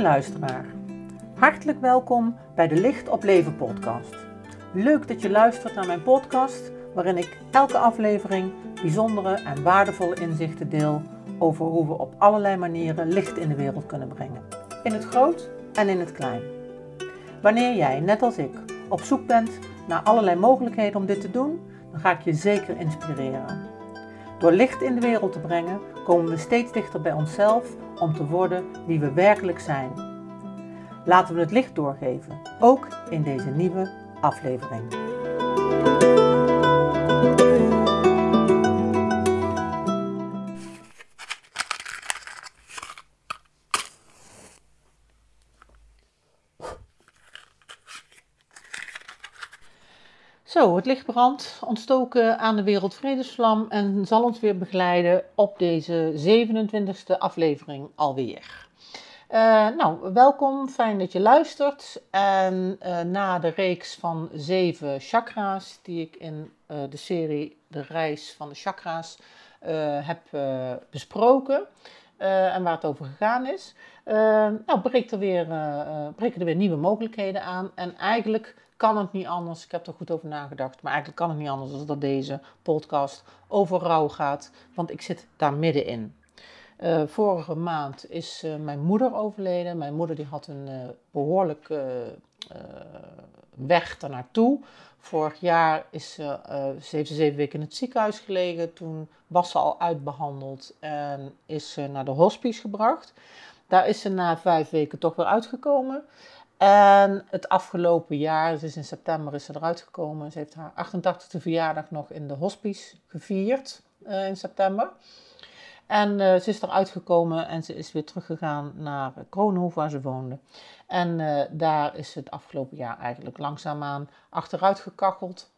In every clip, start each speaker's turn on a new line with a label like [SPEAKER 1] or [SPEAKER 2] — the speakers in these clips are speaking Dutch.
[SPEAKER 1] Luisteraar, hartelijk welkom bij de Licht op Leven podcast. Leuk dat je luistert naar mijn podcast, waarin ik elke aflevering bijzondere en waardevolle inzichten deel over hoe we op allerlei manieren licht in de wereld kunnen brengen. In het groot en in het klein. Wanneer jij, net als ik, op zoek bent naar allerlei mogelijkheden om dit te doen, dan ga ik je zeker inspireren. Door licht in de wereld te brengen, komen we steeds dichter bij onszelf om te worden wie we werkelijk zijn. Laten we het licht doorgeven, ook in deze nieuwe aflevering. Het licht brandt, ontstoken aan de Wereldvredesvlam en zal ons weer begeleiden op deze 27e aflevering alweer. Uh, nou, welkom, fijn dat je luistert. En uh, na de reeks van zeven chakra's die ik in uh, de serie De Reis van de Chakra's heb besproken en waar het over gegaan is, nou, er breken er weer nieuwe mogelijkheden aan. En eigenlijk kan het niet anders. Ik heb er goed over nagedacht. Maar eigenlijk kan het niet anders dan dat deze podcast over rouw gaat. Want ik zit daar middenin. Uh, vorige maand is uh, mijn moeder overleden. Mijn moeder die had een uh, behoorlijke weg daarnaartoe. Vorig jaar is ze, ze heeft ze zeven weken in het ziekenhuis gelegen. Toen was ze al uitbehandeld en is ze naar de hospice gebracht. Daar is ze na vijf weken toch weer uitgekomen. En het afgelopen jaar, dus in september is ze eruit gekomen. Ze heeft haar 88e verjaardag nog in de hospice gevierd uh, in september. En uh, ze is eruit gekomen en ze is weer teruggegaan naar Kronenhoef waar ze woonde. En daar is het afgelopen jaar eigenlijk langzaamaan achteruit gekacheld.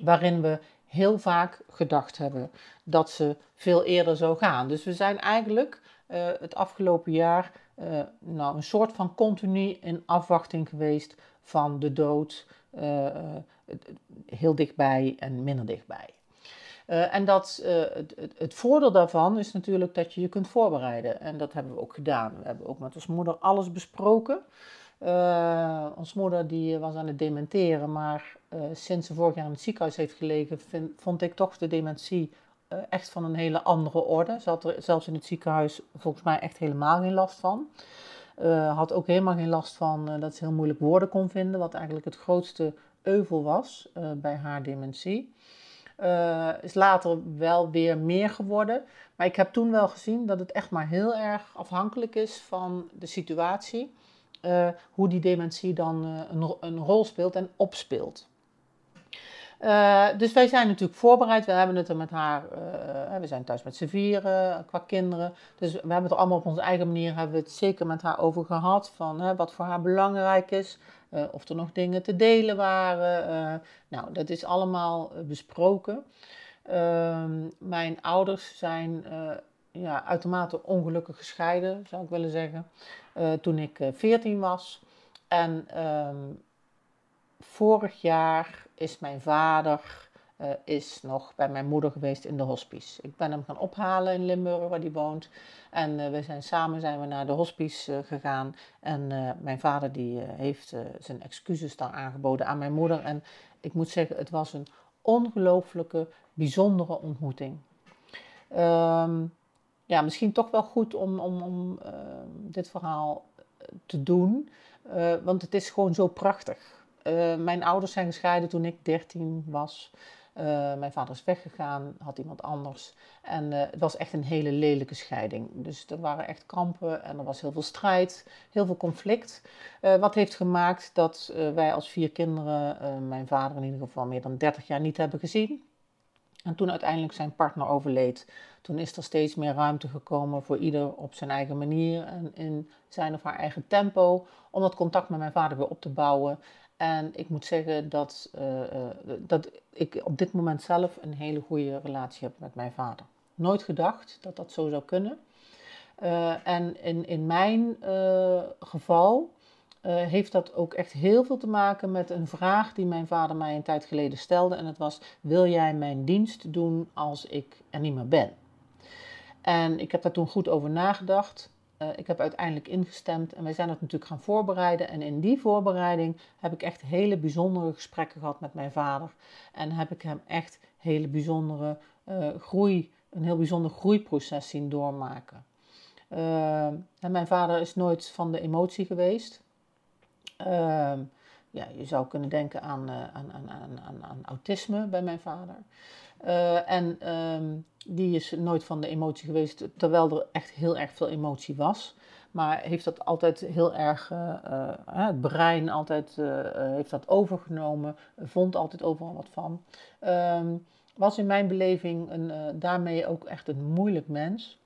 [SPEAKER 1] Waarin we heel vaak gedacht hebben dat ze veel eerder zou gaan. Dus we zijn eigenlijk het afgelopen jaar uh, nou, een soort van continu in afwachting geweest van de dood, uh, heel dichtbij en minder dichtbij. Uh, en dat, het, het, voordeel daarvan is natuurlijk dat je je kunt voorbereiden. En dat hebben we ook gedaan. We hebben ook met ons moeder alles besproken. ons moeder die was aan het dementeren, maar sinds ze vorig jaar in het ziekenhuis heeft gelegen, vond ik toch de dementie eh, echt van een hele andere orde. Ze had er zelfs in het ziekenhuis volgens mij echt helemaal geen last van. Uh, had ook helemaal geen last van uh, dat ze heel moeilijk woorden kon vinden, wat eigenlijk het grootste euvel was bij haar dementie. is later wel weer meer geworden. Maar ik heb toen wel gezien dat het echt maar heel erg afhankelijk is van de situatie. hoe die dementie dan een, een rol speelt en opspeelt. Uh, dus wij zijn natuurlijk voorbereid. We hebben het er met haar, uh, we zijn thuis met z'n vieren qua kinderen. Dus we hebben het er allemaal op onze eigen manier, hebben we het zeker met haar over gehad. Van wat voor haar belangrijk is. of er nog dingen te delen waren. nou, dat is allemaal besproken. Ehm, mijn ouders zijn ja, uitermate ongelukkig gescheiden, zou ik willen zeggen. toen ik 14 was. En ehm, vorig jaar is mijn vader uh, is nog bij mijn moeder geweest in de hospice. Ik ben hem gaan ophalen in Limburg, waar hij woont. En uh, we zijn samen zijn we naar de hospice uh, gegaan. En mijn vader die heeft zijn excuses daar aangeboden aan mijn moeder. En ik moet zeggen, het was een ongelooflijke, bijzondere ontmoeting. Um, ja, misschien toch wel goed om, om, om ehm, dit verhaal te doen. want het is gewoon zo prachtig. Uh, mijn ouders zijn gescheiden toen ik 13 was. Uh, mijn vader is weggegaan, had iemand anders. En uh, het was echt een hele lelijke scheiding. Dus er waren echt kampen en er was heel veel strijd, heel veel conflict. wat heeft gemaakt dat wij als vier kinderen mijn vader in ieder geval meer dan 30 jaar niet hebben gezien. En toen uiteindelijk zijn partner overleed, toen is er steeds meer ruimte gekomen voor ieder op zijn eigen manier en in zijn of haar eigen tempo om dat contact met mijn vader weer op te bouwen. En ik moet zeggen dat, uh, dat ik op dit moment zelf een hele goede relatie heb met mijn vader. Nooit gedacht dat dat zo zou kunnen. Uh, en in, in mijn geval heeft dat ook echt heel veel te maken met een vraag die mijn vader mij een tijd geleden stelde. En dat was: Wil jij mijn dienst doen als ik er niet meer ben? En ik heb daar toen goed over nagedacht. Ik heb uiteindelijk ingestemd en wij zijn het natuurlijk gaan voorbereiden. En in die voorbereiding heb ik echt hele bijzondere gesprekken gehad met mijn vader. En heb ik hem echt hele bijzondere groei, een heel bijzonder groeiproces zien doormaken. en mijn vader is nooit van de emotie geweest. Ehm, ja, je zou kunnen denken aan, autisme bij mijn vader. en ehm, die is nooit van de emotie geweest, terwijl er echt heel erg veel emotie was. Maar heeft dat altijd heel erg, het brein altijd heeft dat overgenomen, vond altijd overal wat van. Um, was in mijn beleving een, daarmee ook echt een moeilijk mens.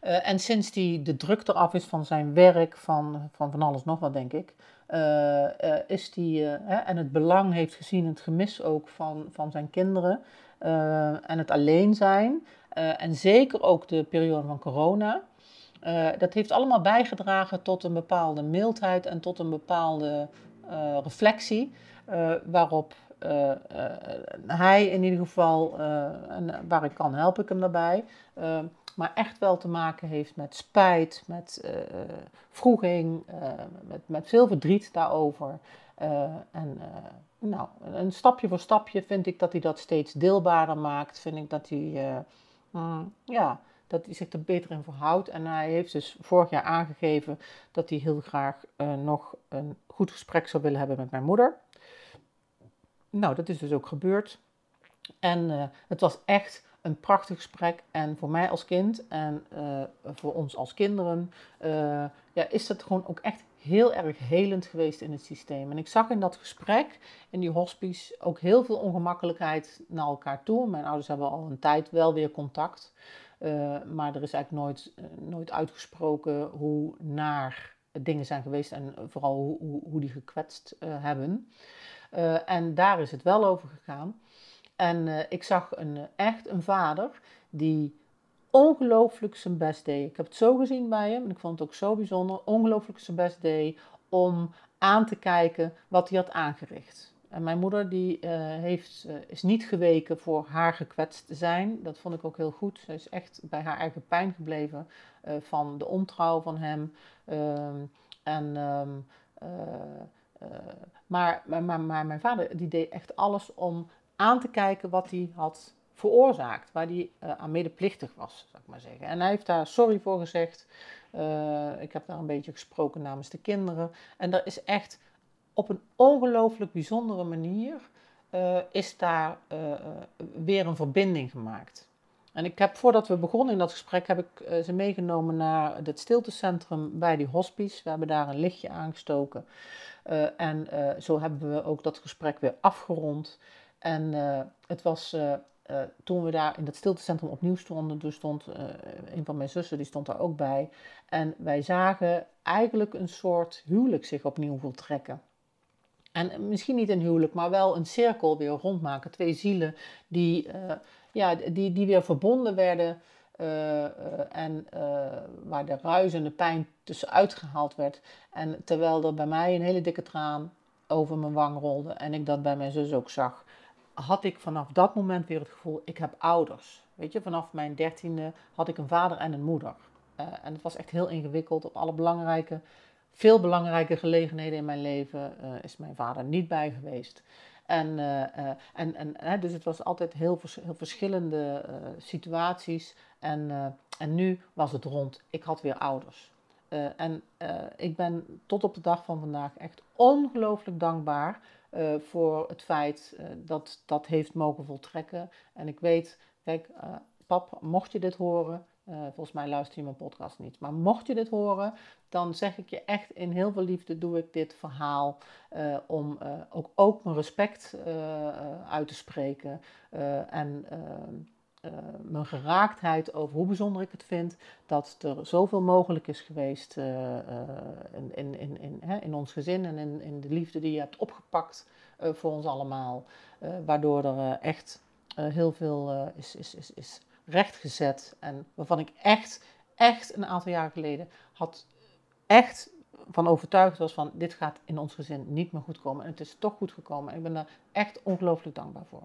[SPEAKER 1] En sinds die de druk eraf is van zijn werk, van van, van alles nog wat denk ik, is die, en het belang heeft gezien, het gemis ook van, van zijn kinderen en het alleen zijn. en zeker ook de periode van corona. dat heeft allemaal bijgedragen tot een bepaalde mildheid en tot een bepaalde reflectie, waarop hij in ieder geval, en waar ik kan help ik hem daarbij, maar echt wel te maken heeft met spijt, met vroeging, met, met veel verdriet daarover. En nou, een stapje voor stapje vind ik dat hij dat steeds deelbaarder maakt. Vind ik dat hij, mm, ja, dat hij zich er beter in verhoudt. En hij heeft dus vorig jaar aangegeven dat hij heel graag nog een goed gesprek zou willen hebben met mijn moeder. Nou, dat is dus ook gebeurd. En het was echt een prachtig gesprek. En voor mij als kind en voor ons als kinderen ja, is dat gewoon ook echt heel erg helend geweest in het systeem. En ik zag in dat gesprek, in die hospice, ook heel veel ongemakkelijkheid naar elkaar toe. Mijn ouders hebben al een tijd wel weer contact. Uh, maar er is eigenlijk nooit, nooit uitgesproken hoe naar dingen zijn geweest en vooral hoe, hoe, die gekwetst hebben. en daar is het wel over gegaan. En ik zag een, echt een vader die ongelooflijk zijn best deed. Ik heb het zo gezien bij hem en ik vond het ook zo bijzonder. Ongelooflijk zijn best deed om aan te kijken wat hij had aangericht. En mijn moeder die, uh, heeft, is niet geweken voor haar gekwetst te zijn. Dat vond ik ook heel goed. Ze is echt bij haar eigen pijn gebleven van de ontrouw van hem. Ehm, en, um, maar, maar, maar, maar mijn vader die deed echt alles om aan te kijken wat hij had veroorzaakt, waar hij uh, aan medeplichtig was, zou ik maar zeggen. En hij heeft daar sorry voor gezegd. Uh, ik heb daar een beetje gesproken namens de kinderen. En er is echt op een ongelooflijk bijzondere manier uh, is daar weer een verbinding gemaakt. En ik heb, voordat we begonnen in dat gesprek, heb ik ze meegenomen naar het stiltecentrum bij die hospice. We hebben daar een lichtje aangestoken. en zo hebben we ook dat gesprek weer afgerond. En het was uh, toen we daar in dat stiltecentrum opnieuw stonden, toen stond een van mijn zussen, die stond daar ook bij. En wij zagen eigenlijk een soort huwelijk zich opnieuw voltrekken. En misschien niet een huwelijk, maar wel een cirkel weer rondmaken. Twee zielen die, ja, die, die weer verbonden werden. en waar de ruis en de pijn tussenuit gehaald werd. En terwijl er bij mij een hele dikke traan over mijn wang rolde. En ik dat bij mijn zus ook zag had ik vanaf dat moment weer het gevoel, ik heb ouders. Weet je, vanaf mijn dertiende had ik een vader en een moeder. Uh, en het was echt heel ingewikkeld. Op alle belangrijke, veel belangrijke gelegenheden in mijn leven uh, is mijn vader niet bij geweest. En, uh, en, en dus het was altijd heel, heel verschillende situaties. En, en nu was het rond. Ik had weer ouders. en ik ben tot op de dag van vandaag echt ongelooflijk dankbaar uh, voor het feit uh, dat dat heeft mogen voltrekken. En ik weet, kijk, uh, pap, mocht je dit horen, volgens mij luister je mijn podcast niet, maar mocht je dit horen, dan zeg ik je echt in heel veel liefde doe ik dit verhaal om ook, ook mijn respect uit te spreken en uh, mijn geraaktheid over hoe bijzonder ik het vind dat er zoveel mogelijk is geweest uh, in, in, in, in, hè, in ons gezin en in, in de liefde die je hebt opgepakt voor ons allemaal. waardoor er echt heel veel is, is, is, is rechtgezet en waarvan ik echt, echt een aantal jaar geleden had echt van overtuigd was van dit gaat in ons gezin niet meer goed komen. En het is toch goed gekomen en ik ben daar echt ongelooflijk dankbaar voor.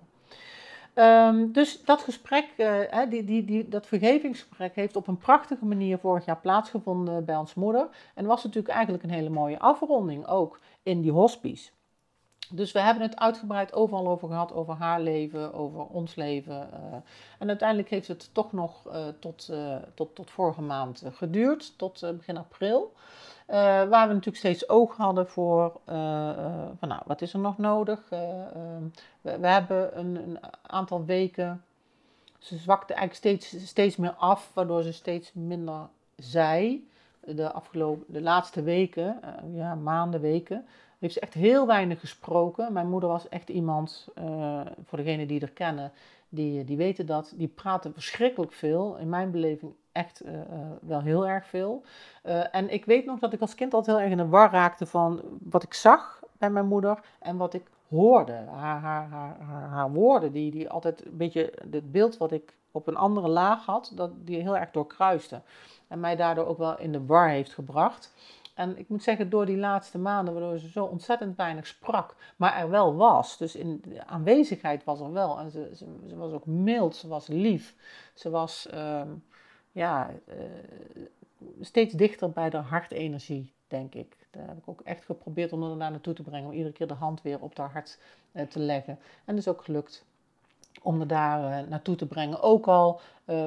[SPEAKER 1] Ehm, dus dat gesprek, uh, die, die, die, dat vergevingsgesprek, heeft op een prachtige manier vorig jaar plaatsgevonden bij ons moeder. En was natuurlijk eigenlijk een hele mooie afronding ook in die hospice. Dus we hebben het uitgebreid overal over gehad, over haar leven, over ons leven. Uh, en uiteindelijk heeft het toch nog uh, tot, uh, tot, tot vorige maand geduurd, tot begin april. waar we natuurlijk steeds oog hadden voor, van nou, wat is er nog nodig? Ehm, we, we, hebben een, een, aantal weken, ze zwakte eigenlijk steeds, steeds meer af, waardoor ze steeds minder zei. De afgelopen, de laatste weken, ja, maanden, weken, heeft ze echt heel weinig gesproken. Mijn moeder was echt iemand, uh, voor degenen die er kennen, die, die weten dat, die praten verschrikkelijk veel. In mijn beleving echt uh, uh, wel heel erg veel. en ik weet nog dat ik als kind altijd heel erg in de war raakte van wat ik zag bij mijn moeder en wat ik hoorde. Haar, haar, haar, haar, haar woorden, die, die altijd een beetje het beeld wat ik op een andere laag had, dat die heel erg doorkruiste. En mij daardoor ook wel in de war heeft gebracht. En ik moet zeggen, door die laatste maanden, waardoor ze zo ontzettend weinig sprak, maar er wel was. Dus in, de aanwezigheid was er wel. En ze, ze, was ook mild, ze was lief. Ze was uh, ja, uh, steeds dichter bij de hartenergie, denk ik. Daar heb ik ook echt geprobeerd om er daar naartoe te brengen. Om iedere keer de hand weer op haar hart uh, te leggen. En dat is ook gelukt om er daar naartoe te brengen. Ook al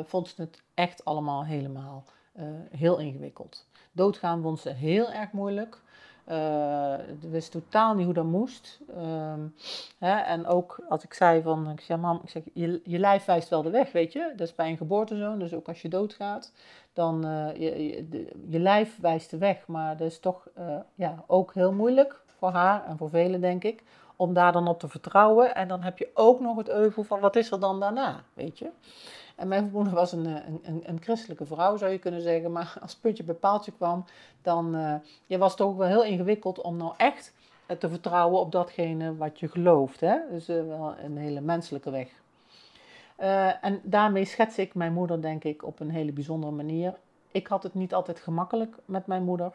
[SPEAKER 1] vond ze het echt allemaal helemaal heel ingewikkeld. Doodgaan vond ze heel erg moeilijk. Uh, wist totaal niet hoe dat moest. Uh, hè, en ook als ik zei van, ik zeg, mam, ik zeg, je, je lijf wijst wel de weg, weet je. Dat is bij een geboorte zo, dus ook als je doodgaat, dan uh, je, je, lijf wijst de weg. Maar dat is toch uh, ja, ook heel moeilijk voor haar en voor velen, denk ik, om daar dan op te vertrouwen. En dan heb je ook nog het euvel van, wat is er dan daarna, weet je. En mijn moeder was een, eh, een, een, een, christelijke vrouw, zou je kunnen zeggen. Maar als puntje bij paaltje kwam, dan uh, je was het toch wel heel ingewikkeld om nou echt eh, te vertrouwen op datgene wat je gelooft. Hè? Dus wel een hele menselijke weg. En daarmee schets ik mijn moeder, denk ik, op een hele bijzondere manier. Ik had het niet altijd gemakkelijk met mijn moeder.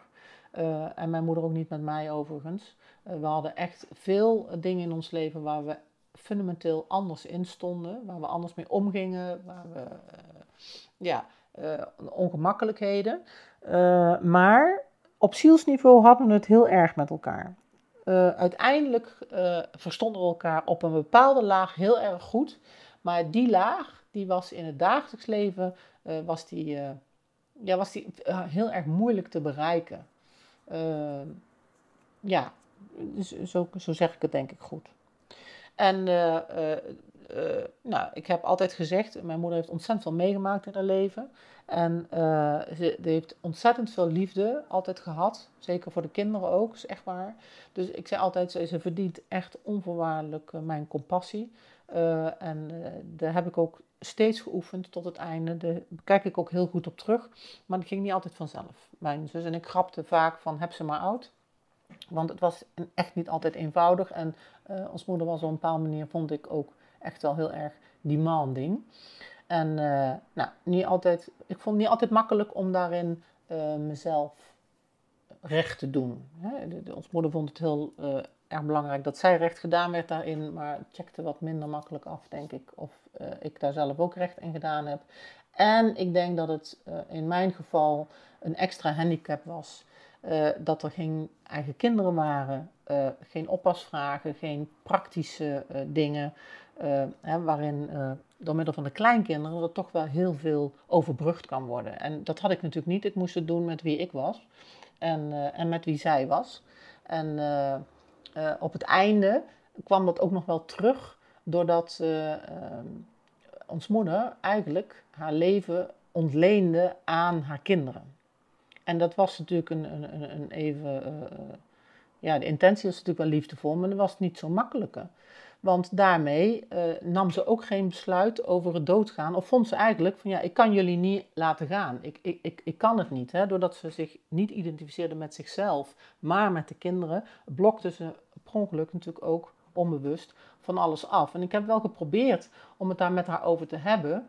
[SPEAKER 1] En mijn moeder ook niet met mij overigens. We hadden echt veel dingen in ons leven waar we fundamenteel anders in stonden, waar we anders mee omgingen, waar we, uh, ja, uh, ongemakkelijkheden. Uh, maar op zielsniveau hadden we het heel erg met elkaar. uiteindelijk verstonden we elkaar op een bepaalde laag heel erg goed, maar die laag, die was in het dagelijks leven, was die, ja, was die heel erg moeilijk te bereiken. ja, dus zo, zo zeg ik het denk ik goed. En uh, uh, uh, nou, ik heb altijd gezegd, mijn moeder heeft ontzettend veel meegemaakt in haar leven. En ze, ze, heeft ontzettend veel liefde altijd gehad. Zeker voor de kinderen ook, is echt waar. Dus ik zei altijd, ze, verdient echt onvoorwaardelijk mijn compassie. en daar heb ik ook steeds geoefend tot het einde. Daar kijk ik ook heel goed op terug. Maar dat ging niet altijd vanzelf. Mijn zus en ik grapten vaak van, heb ze maar oud. Want het was echt niet altijd eenvoudig. En uh, ons moeder was op een bepaalde manier, vond ik ook echt wel heel erg demanding. En uh, nou, niet altijd, ik vond het niet altijd makkelijk om daarin uh, mezelf recht te doen. Hè? De, ons moeder vond het heel erg belangrijk dat zij recht gedaan werd daarin, maar checkte wat minder makkelijk af, denk ik. Of ik daar zelf ook recht in gedaan heb. En ik denk dat het in mijn geval een extra handicap was uh, dat er geen eigen kinderen waren, uh, geen oppasvragen, geen praktische dingen, hè, waarin door middel van de kleinkinderen er toch wel heel veel overbrugd kan worden. En dat had ik natuurlijk niet. Ik moest het doen met wie ik was en, en met wie zij was. En op het einde kwam dat ook nog wel terug, doordat ons moeder eigenlijk haar leven ontleende aan haar kinderen. En dat was natuurlijk een, een, een even. Uh, ja, de intentie was natuurlijk wel liefdevol, maar dat was niet zo makkelijke. Want daarmee uh, nam ze ook geen besluit over het doodgaan. Of vond ze eigenlijk van ja, ik kan jullie niet laten gaan. Ik, ik, ik, ik kan het niet. Hè? Doordat ze zich niet identificeerde met zichzelf, maar met de kinderen, blokte ze per ongeluk natuurlijk ook onbewust van alles af. En ik heb wel geprobeerd om het daar met haar over te hebben.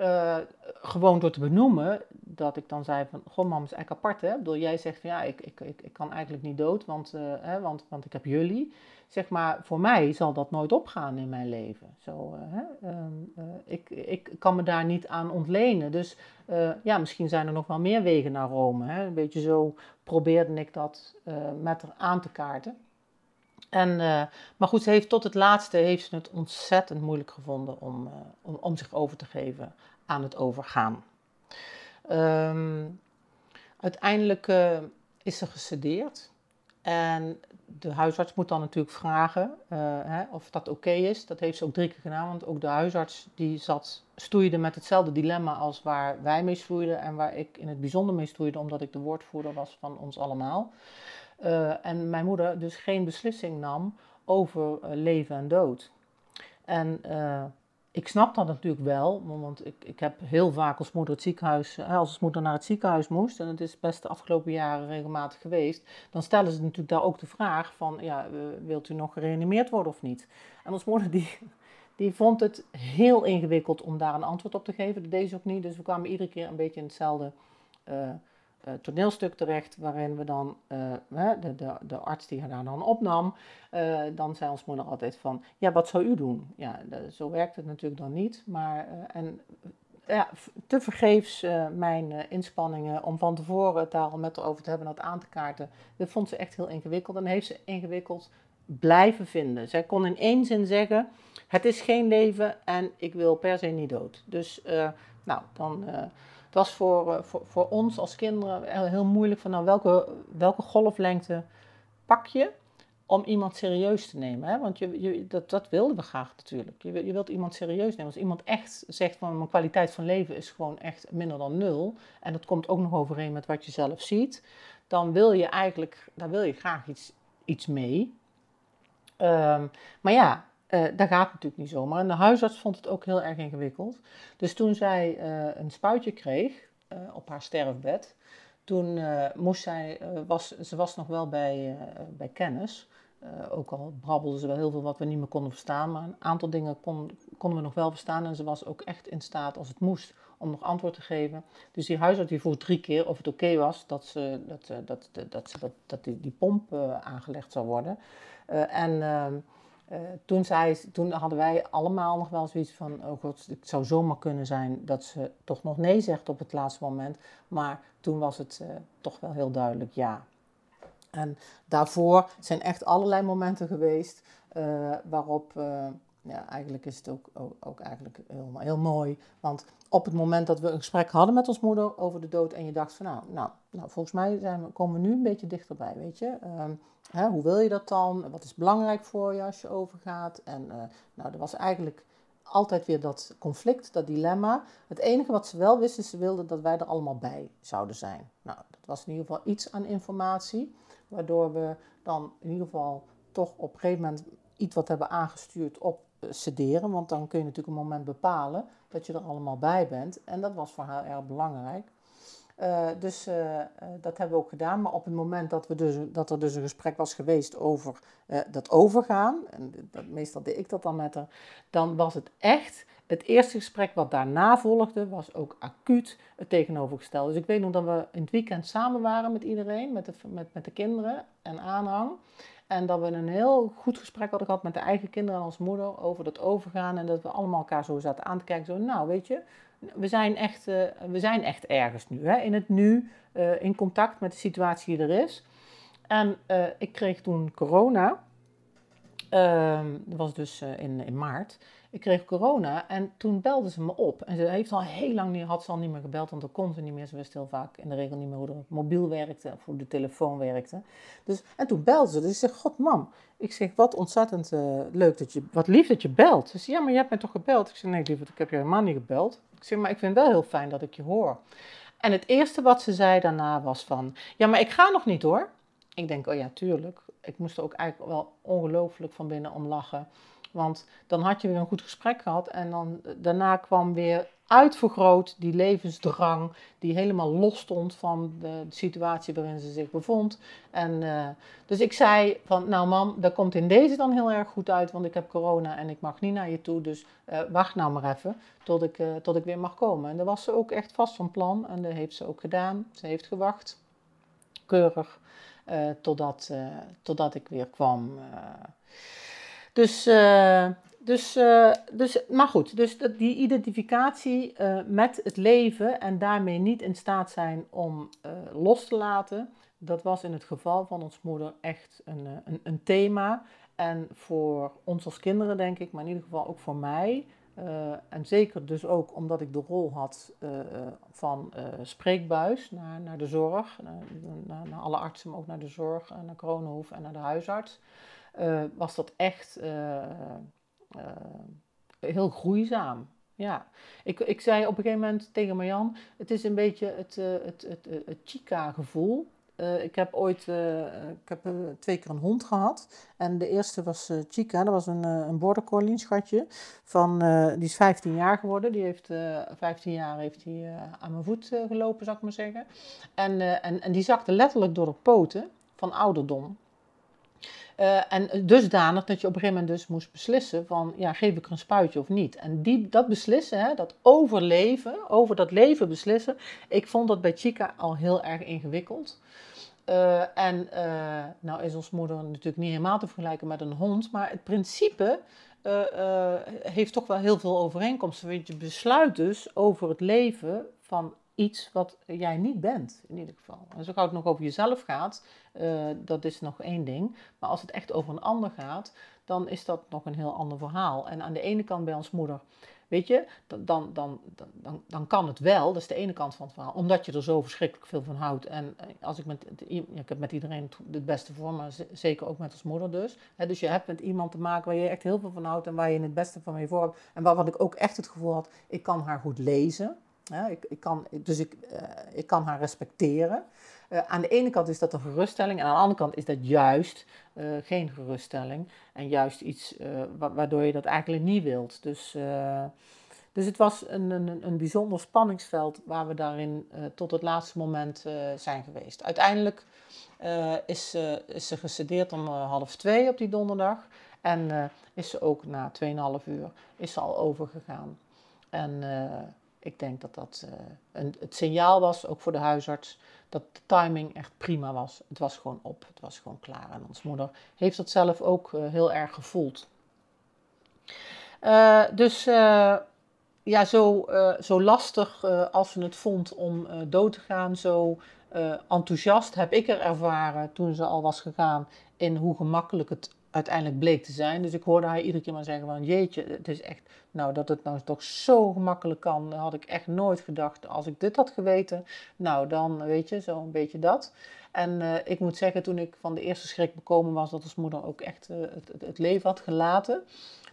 [SPEAKER 1] Uh, gewoon door te benoemen, dat ik dan zei van, goh mam, is eigenlijk apart hè. Ik bedoel, jij zegt van ja, ik, ik, ik, kan eigenlijk niet dood, want, uh, hè, want, want ik heb jullie. Zeg maar, voor mij zal dat nooit opgaan in mijn leven. Zo, hè? Um, ik, ik kan me daar niet aan ontlenen. Dus ja, misschien zijn er nog wel meer wegen naar Rome. Hè? Een beetje zo probeerde ik dat met haar aan te kaarten. En, maar goed, ze heeft tot het laatste heeft ze het ontzettend moeilijk gevonden om, om, om zich over te geven aan het overgaan. Um, uiteindelijk uh, is ze gesedeerd. En de huisarts moet dan natuurlijk vragen hè, of dat oké is. Dat heeft ze ook drie keer gedaan, want ook de huisarts die zat, stoeide met hetzelfde dilemma als waar wij mee stoeiden en waar ik in het bijzonder mee stoeide, omdat ik de woordvoerder was van ons allemaal. Uh, en mijn moeder dus geen beslissing nam over leven en dood. En ik snap dat natuurlijk wel, want ik, ik heb heel vaak als moeder het ziekenhuis, als moeder naar het ziekenhuis moest, en het is best de afgelopen jaren regelmatig geweest, dan stellen ze natuurlijk daar ook de vraag van, ja, wilt u nog gereanimeerd worden of niet? En als moeder die, die vond het heel ingewikkeld om daar een antwoord op te geven, dat deed ze ook niet, dus we kwamen iedere keer een beetje in hetzelfde uh, uh, toneelstuk terecht, waarin we dan, uh, de, de, de arts die haar dan opnam, uh, dan zei ons moeder altijd van, ja, wat zou u doen? Ja, zo werkt het natuurlijk dan niet, maar, en ja, te vergeefs mijn inspanningen om van tevoren het daar al met over te hebben en dat aan te kaarten, dat vond ze echt heel ingewikkeld en heeft ze ingewikkeld blijven vinden. Zij kon in één zin zeggen, het is geen leven en ik wil per se niet dood. Dus, nou, dan het was voor, eh, voor, voor ons als kinderen heel moeilijk van nou, welke, welke golflengte pak je om iemand serieus te nemen. Hè? Want je, je, dat, dat wilden we graag natuurlijk. Je, je wilt iemand serieus nemen. Als iemand echt zegt van mijn kwaliteit van leven is gewoon echt minder dan nul. En dat komt ook nog overeen met wat je zelf ziet. Dan wil je eigenlijk, daar wil je graag iets, iets mee. Um, maar ja, uh, dat gaat natuurlijk niet zomaar. En de huisarts vond het ook heel erg ingewikkeld. Dus toen zij uh, een spuitje kreeg uh, op haar sterfbed, toen moest zij, was, ze was nog wel bij, bij kennis. ook al brabbelde ze wel heel veel wat we niet meer konden verstaan, maar een aantal dingen kon, konden we nog wel verstaan. En ze was ook echt in staat, als het moest, om nog antwoord te geven. Dus die huisarts die vroeg drie keer of het oké was dat, ze, dat, dat, dat, dat, dat, dat die, die pomp aangelegd zou worden. en ehm, uh, toen, zei, toen hadden wij allemaal nog wel zoiets van, oh god, het zou zomaar kunnen zijn dat ze toch nog nee zegt op het laatste moment. Maar toen was het uh, toch wel heel duidelijk ja. En daarvoor zijn echt allerlei momenten geweest uh, waarop, ja, eigenlijk is het ook, ook, eigenlijk heel, heel mooi. Want op het moment dat we een gesprek hadden met ons moeder over de dood en je dacht van, nou, nou, nou volgens mij zijn komen we nu een beetje dichterbij, weet je. Ehm, Hè, hoe wil je dat dan? Wat is belangrijk voor je als je overgaat? En uh, nou, er was eigenlijk altijd weer dat conflict, dat dilemma. Het enige wat ze wel wisten, ze wilden dat wij er allemaal bij zouden zijn. Nou, dat was in ieder geval iets aan informatie, waardoor we dan in ieder geval toch op een gegeven moment iets wat hebben aangestuurd op sederen. Want dan kun je natuurlijk een moment bepalen dat je er allemaal bij bent. En dat was voor haar erg belangrijk. Uh, dus uh, uh, dat hebben we ook gedaan. Maar op het moment dat, we dus, dat er dus een gesprek was geweest over dat overgaan, en dat, meestal deed ik dat dan met haar, dan was het echt het eerste gesprek wat daarna volgde, was ook acuut het tegenovergestelde. Dus ik weet nog dat we in het weekend samen waren met iedereen, met de, met, met de kinderen en aanhang. En dat we een heel goed gesprek hadden gehad met de eigen kinderen en als moeder over dat overgaan. En dat we allemaal elkaar zo zaten aan te kijken. Zo, nou, weet je, we zijn echt, uh, we zijn echt ergens nu. Hè? In het nu, uh, in contact met de situatie die er is. En uh, ik kreeg toen corona. Ehm, dat was dus in, in maart. Ik kreeg corona en toen belde ze me op. En ze heeft al heel lang niet, had ze al niet meer gebeld, want dat kon ze niet meer. Ze wist heel vaak in de regel niet meer hoe de mobiel werkte of hoe de telefoon werkte. Dus, en toen belde ze. Dus ik zeg, god mam. Ik zeg, wat ontzettend leuk dat je, wat lief dat je belt. Ze zei, ja, maar je hebt mij toch gebeld? Ik zeg, nee lieverd, ik heb je helemaal niet gebeld. Ik zeg, maar ik vind wel heel fijn dat ik je hoor. En het eerste wat ze zei daarna was van, ja, maar ik ga nog niet hoor. Ik denk, oh ja, tuurlijk. Ik moest er ook eigenlijk wel ongelooflijk van binnen om lachen. Want dan had je weer een goed gesprek gehad en dan daarna kwam weer uitvergroot, die levensdrang, die helemaal los stond van de, situatie waarin ze zich bevond. En, uh, dus ik zei van, nou mam, dat komt in deze dan heel erg goed uit, want ik heb corona en ik mag niet naar je toe. Dus uh, wacht nou maar even tot ik, uh, tot ik weer mag komen. En daar was ze ook echt vast van plan en dat heeft ze ook gedaan. Ze heeft gewacht, keurig, totdat, totdat ik weer kwam. Dus dus, uh, dus, maar goed, dus die identificatie uh, met het leven en daarmee niet in staat zijn om los te laten, dat was in het geval van ons moeder echt een, een, een, thema. En voor ons als kinderen, denk ik, maar in ieder geval ook voor mij. en zeker dus ook omdat ik de rol had van spreekbuis naar, naar de zorg, naar, naar, alle artsen, maar ook naar de zorg, naar Kronenhoef en naar de huisarts. Was dat echt uh, heel groeizaam. Ja, ik, ik zei op een gegeven moment tegen Marjan, het is een beetje het, het, het, het, Chica-gevoel. Ik heb ooit ik heb, twee keer een hond gehad. En de eerste was Chica, dat was een, een border collie, schatje. Van, die is 15 jaar geworden. Die heeft 15 jaar heeft hij, aan mijn voet gelopen, zou ik maar zeggen. En, en, en die zakte letterlijk door de poten van ouderdom. Uh, en dusdanig dat je op een gegeven moment dus moest beslissen van, ja, geef ik er een spuitje of niet. En die, dat beslissen, hè, dat overleven, over dat leven beslissen, ik vond dat bij Chica al heel erg ingewikkeld. Uh, en uh, nou is ons moeder natuurlijk niet helemaal te vergelijken met een hond, maar het principe heeft toch wel heel veel overeenkomsten. Want je besluit dus over het leven van iets wat jij niet bent, in ieder geval. En zo gauw het nog over jezelf gaat, uh, dat is nog één ding. Maar als het echt over een ander gaat, dan is dat nog een heel ander verhaal. En aan de ene kant bij ons moeder, weet je, dan, dan, dan, dan, dan kan het wel, dat is de ene kant van het verhaal, omdat je er zo verschrikkelijk veel van houdt. En eh, als ik met, ik heb met iedereen het beste voor, maar zeker ook met ons moeder dus. dus je hebt met iemand te maken waar je echt heel veel van houdt en waar je het beste van mee voor hebt. En waarvan ik ook echt het gevoel had, ik kan haar goed lezen. Ja, ik, ik kan, dus ik, uh, ik kan haar respecteren. Uh, aan de ene kant is dat een geruststelling en aan de andere kant is dat juist uh, geen geruststelling. En juist iets wa waardoor je dat eigenlijk niet wilt. Dus, dus het was een, een, een bijzonder spanningsveld waar we daarin tot het laatste moment zijn geweest. Uiteindelijk is, is ze gestudeerd om half twee op die donderdag. En is ze ook na 2,5 uur is al overgegaan. En ik denk dat dat uh, een, het signaal was, ook voor de huisarts, dat de timing echt prima was. Het was gewoon op, het was gewoon klaar. En ons moeder heeft dat zelf ook uh, heel erg gevoeld. Uh, dus ja, zo, zo lastig als ze het vond om dood te gaan, zo enthousiast heb ik er ervaren toen ze al was gegaan in hoe gemakkelijk het uiteindelijk bleek te zijn. Dus ik hoorde haar iedere keer maar zeggen van jeetje, het is echt, nou dat het nou toch zo gemakkelijk kan, had ik echt nooit gedacht. Als ik dit had geweten, nou dan weet je, zo een beetje dat. En uh, ik moet zeggen, toen ik van de eerste schrik bekomen was dat ons moeder ook echt uh, het, het, leven had gelaten,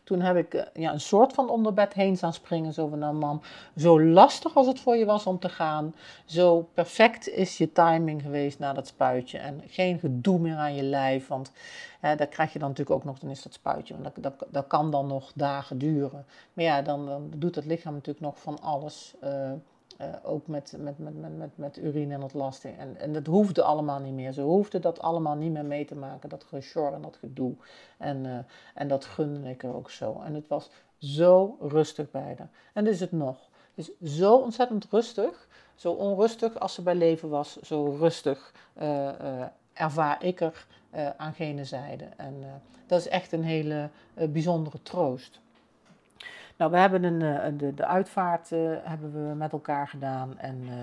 [SPEAKER 1] toen heb ik uh, ja, een soort van onderbed heen staan springen. Zo van, nou mam, zo lastig als het voor je was om te gaan. Zo perfect is je timing geweest na dat spuitje. En geen gedoe meer aan je lijf. Want hè, daar krijg je dan natuurlijk ook nog, dan is dat spuitje. Want dat, dat, dat kan dan nog dagen duren. Maar ja, dan, dan doet het lichaam natuurlijk nog van alles. Uh, uh, ook met, met, met, met, met, met urine en ontlasting. En, en dat hoefde allemaal niet meer. Ze hoefden dat allemaal niet meer mee te maken. Dat gesjor en dat gedoe. En, uh, en dat gunde ik er ook zo. En het was zo rustig bij haar. En dat is het nog. Het is zo ontzettend rustig. Zo onrustig als ze bij leven was. Zo rustig uh, ervaar ik er aan gene zijde. En dat is echt een hele bijzondere troost. Nou, we hebben een, eh, de, de uitvaart hebben we met elkaar gedaan. En uh,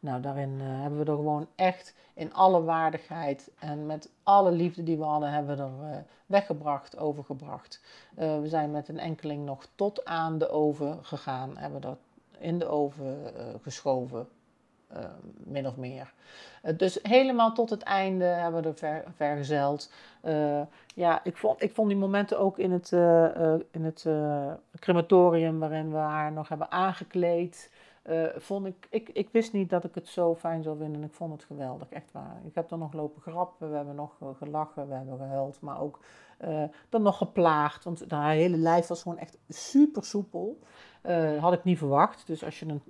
[SPEAKER 1] nou, daarin uh, hebben we er gewoon echt in alle waardigheid en met alle liefde die we hadden, hebben we er weggebracht, overgebracht. we zijn met een enkeling nog tot aan de oven gegaan, hebben dat in de oven geschoven, uh, min of meer. Uh, dus helemaal tot het einde hebben we er ver, vergezeld. Uh, ja, ik vond, ik vond die momenten ook in het, in het crematorium waarin we haar nog hebben aangekleed. vond ik, ik, ik wist niet dat ik het zo fijn zou vinden. Ik vond het geweldig, echt waar. Ik heb er nog lopen grappen, we hebben nog gelachen, we hebben gehuild, maar ook dan nog geplaagd. Want haar hele lijf was gewoon echt super soepel. Uh, had ik niet verwacht. Dus als je een,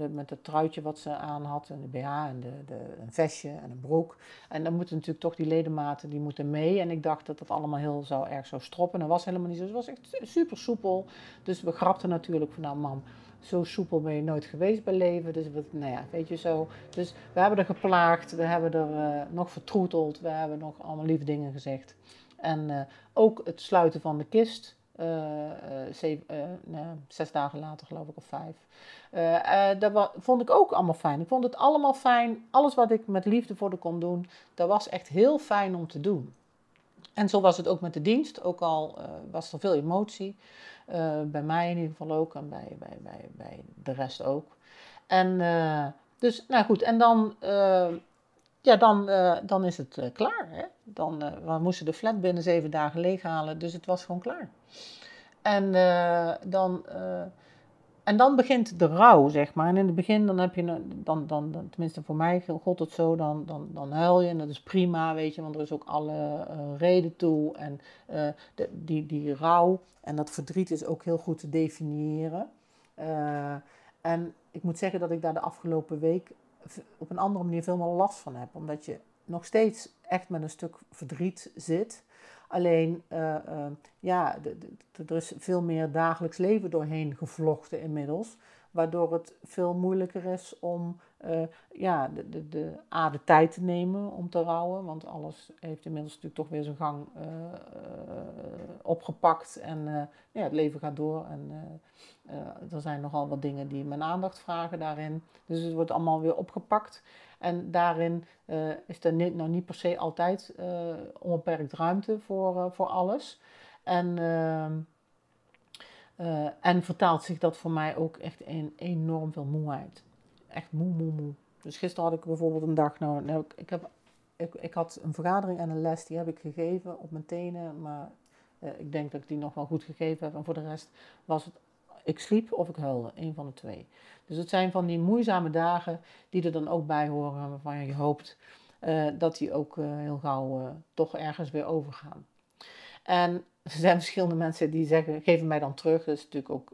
[SPEAKER 1] een, met het truitje wat ze aan had, en de BH en de, de, een vestje en een broek. En dan moeten natuurlijk toch die ledematen, die moeten mee. En ik dacht dat dat allemaal heel erg zou stroppen. Dat was helemaal niet zo. Het was echt super soepel. Dus we grapten natuurlijk van, nou mam, zo soepel ben je nooit geweest bij leven. Dus we, nou ja, weet je zo. Dus we hebben er geplaagd, we hebben er uh, nog vertroeteld, we hebben nog allemaal lieve dingen gezegd. En ook het sluiten van de kist. Uh, zeven, nee, zes dagen later, geloof ik, of vijf. dat vond ik ook allemaal fijn. Ik vond het allemaal fijn. Alles wat ik met liefde voor de kon doen, dat was echt heel fijn om te doen. En zo was het ook met de dienst. Ook al was er veel emotie. Bij mij in ieder geval ook en bij, bij, bij, de rest ook. En dus, nou goed, en dan, ja, dan, dan is het klaar. Hè? Dan, we moesten de flat binnen zeven dagen leeghalen, dus het was gewoon klaar. En dan en dan begint de rouw, zeg maar. En in het begin, dan heb je, dan, dan, tenminste voor mij god het zo, dan, dan, dan huil je en dat is prima, weet je, want er is ook alle reden toe. En die, die rouw en dat verdriet is ook heel goed te definiëren. En ik moet zeggen dat ik daar de afgelopen week op een andere manier veel meer last van heb, omdat je nog steeds echt met een stuk verdriet zit. Alleen, uh, uh, ja, er is veel meer dagelijks leven doorheen gevlochten inmiddels. Waardoor het veel moeilijker is om uh, ja, de, de, de, A, tijd te nemen om te rouwen. Want alles heeft inmiddels natuurlijk toch weer zijn gang opgepakt. En ja, het leven gaat door. En er zijn nogal wat dingen die mijn aandacht vragen daarin. Dus het wordt allemaal weer opgepakt. En daarin is er niet, nou niet per se altijd onbeperkt ruimte voor, voor alles. En, ehm, en vertaalt zich dat voor mij ook echt in enorm veel moeheid. Echt moe, moe, moe. Dus gisteren had ik bijvoorbeeld een dag, nou, nou ik, heb, ik, ik had een vergadering en een les, die heb ik gegeven op mijn tenen, maar ik denk dat ik die nog wel goed gegeven heb. En voor de rest was het ik sliep of ik huilde, een van de twee. Dus het zijn van die moeizame dagen die er dan ook bij horen, waarvan je hoopt uh, dat die ook uh, heel gauw toch ergens weer overgaan. En er zijn verschillende mensen die zeggen, geven mij dan terug, dat is natuurlijk ook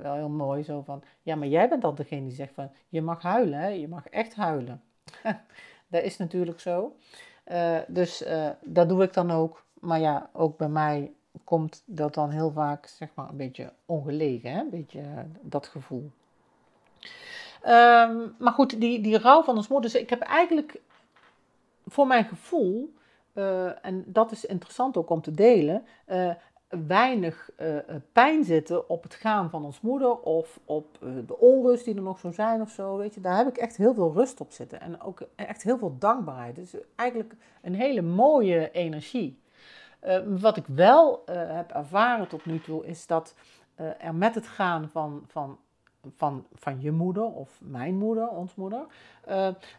[SPEAKER 1] wel heel mooi, zo van, ja, maar jij bent dan degene die zegt van, je mag huilen, je mag echt huilen. dat is natuurlijk zo. dus dat doe ik dan ook. Maar ja, ook bij mij komt dat dan heel vaak zeg maar een beetje ongelegen, hè? een beetje eh, dat gevoel. Um, maar goed, die, die rouw van ons moeder, dus ik heb eigenlijk voor mijn gevoel, uh, en dat is interessant ook om te delen, uh, weinig pijn zitten op het gaan van ons moeder of op de onrust die er nog zo zijn of zo, weet je. Daar heb ik echt heel veel rust op zitten en ook echt heel veel dankbaarheid. Dus eigenlijk een hele mooie energie. Uh, wat ik wel uh, heb ervaren tot nu toe is dat uh, er met het gaan van, van, van, van je moeder of mijn moeder, ons moeder,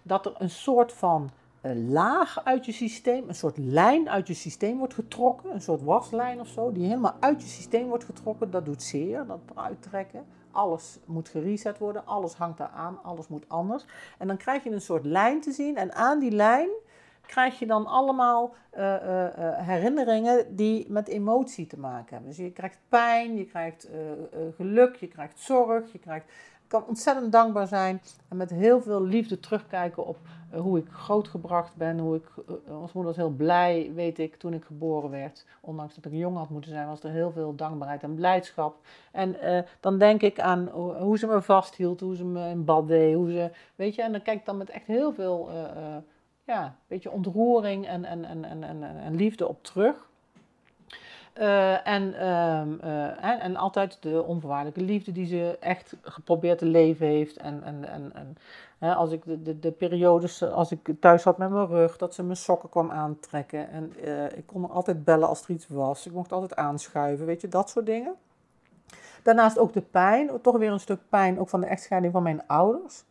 [SPEAKER 1] dat er een soort van laag uit je systeem, een soort lijn uit je systeem wordt getrokken, een soort waslijn of zo, die helemaal uit je systeem wordt getrokken. Dat doet zeer, dat uittrekken. Alles moet gereset worden, alles hangt daar aan, alles moet anders. En dan krijg je een soort lijn te zien en aan die lijn krijg je dan allemaal uh, uh, herinneringen die met emotie te maken hebben. Dus je krijgt pijn, je krijgt geluk, je krijgt zorg, je krijgt, kan ontzettend dankbaar zijn en met heel veel liefde terugkijken op hoe ik grootgebracht ben, hoe ik, ons moeder was heel blij, weet ik, toen ik geboren werd. Ondanks dat ik jong had moeten zijn, was er heel veel dankbaarheid en blijdschap. En dan denk ik aan hoe ze me vasthield, hoe ze me in bad deed, hoe ze, weet je, en dan kijk ik dan met echt heel veel ja, een beetje ontroering en, en, en, en, en, en liefde op terug. Uh, en, uh, en altijd de onvoorwaardelijke liefde die ze echt geprobeerd te leven heeft. En, en, en, en hè, als ik de, de, de, periodes, als ik thuis zat met mijn rug, dat ze mijn sokken kwam aantrekken. En uh, ik kon altijd bellen als er iets was. Ik mocht altijd aanschuiven, weet je, dat soort dingen. Daarnaast ook de pijn, toch weer een stuk pijn, ook van de echtscheiding van mijn ouders.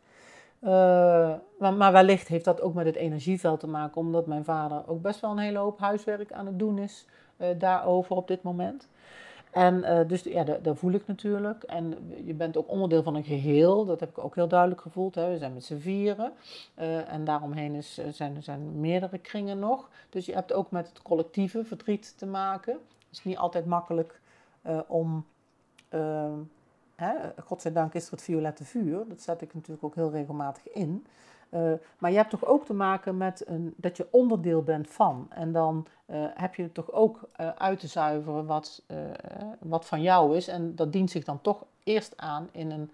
[SPEAKER 1] Uh, maar, wellicht heeft dat ook met het energieveld te maken, omdat mijn vader ook best wel een hele hoop huiswerk aan het doen is uh, daarover op dit moment. En uh, dus ja, daar voel ik natuurlijk. En je bent ook onderdeel van een geheel, dat heb ik ook heel duidelijk gevoeld. Hè. We zijn met z'n vieren en daaromheen is, zijn, zijn meerdere kringen nog. Dus je hebt ook met het collectieve verdriet te maken. Het is niet altijd makkelijk om hè, godzijdank is er het violette vuur, dat zet ik natuurlijk ook heel regelmatig in. Uh, maar je hebt toch ook te maken met een, dat je onderdeel bent van. En dan uh, heb je toch ook uh, uit te zuiveren wat, wat van jou is. En dat dient zich dan toch eerst aan in een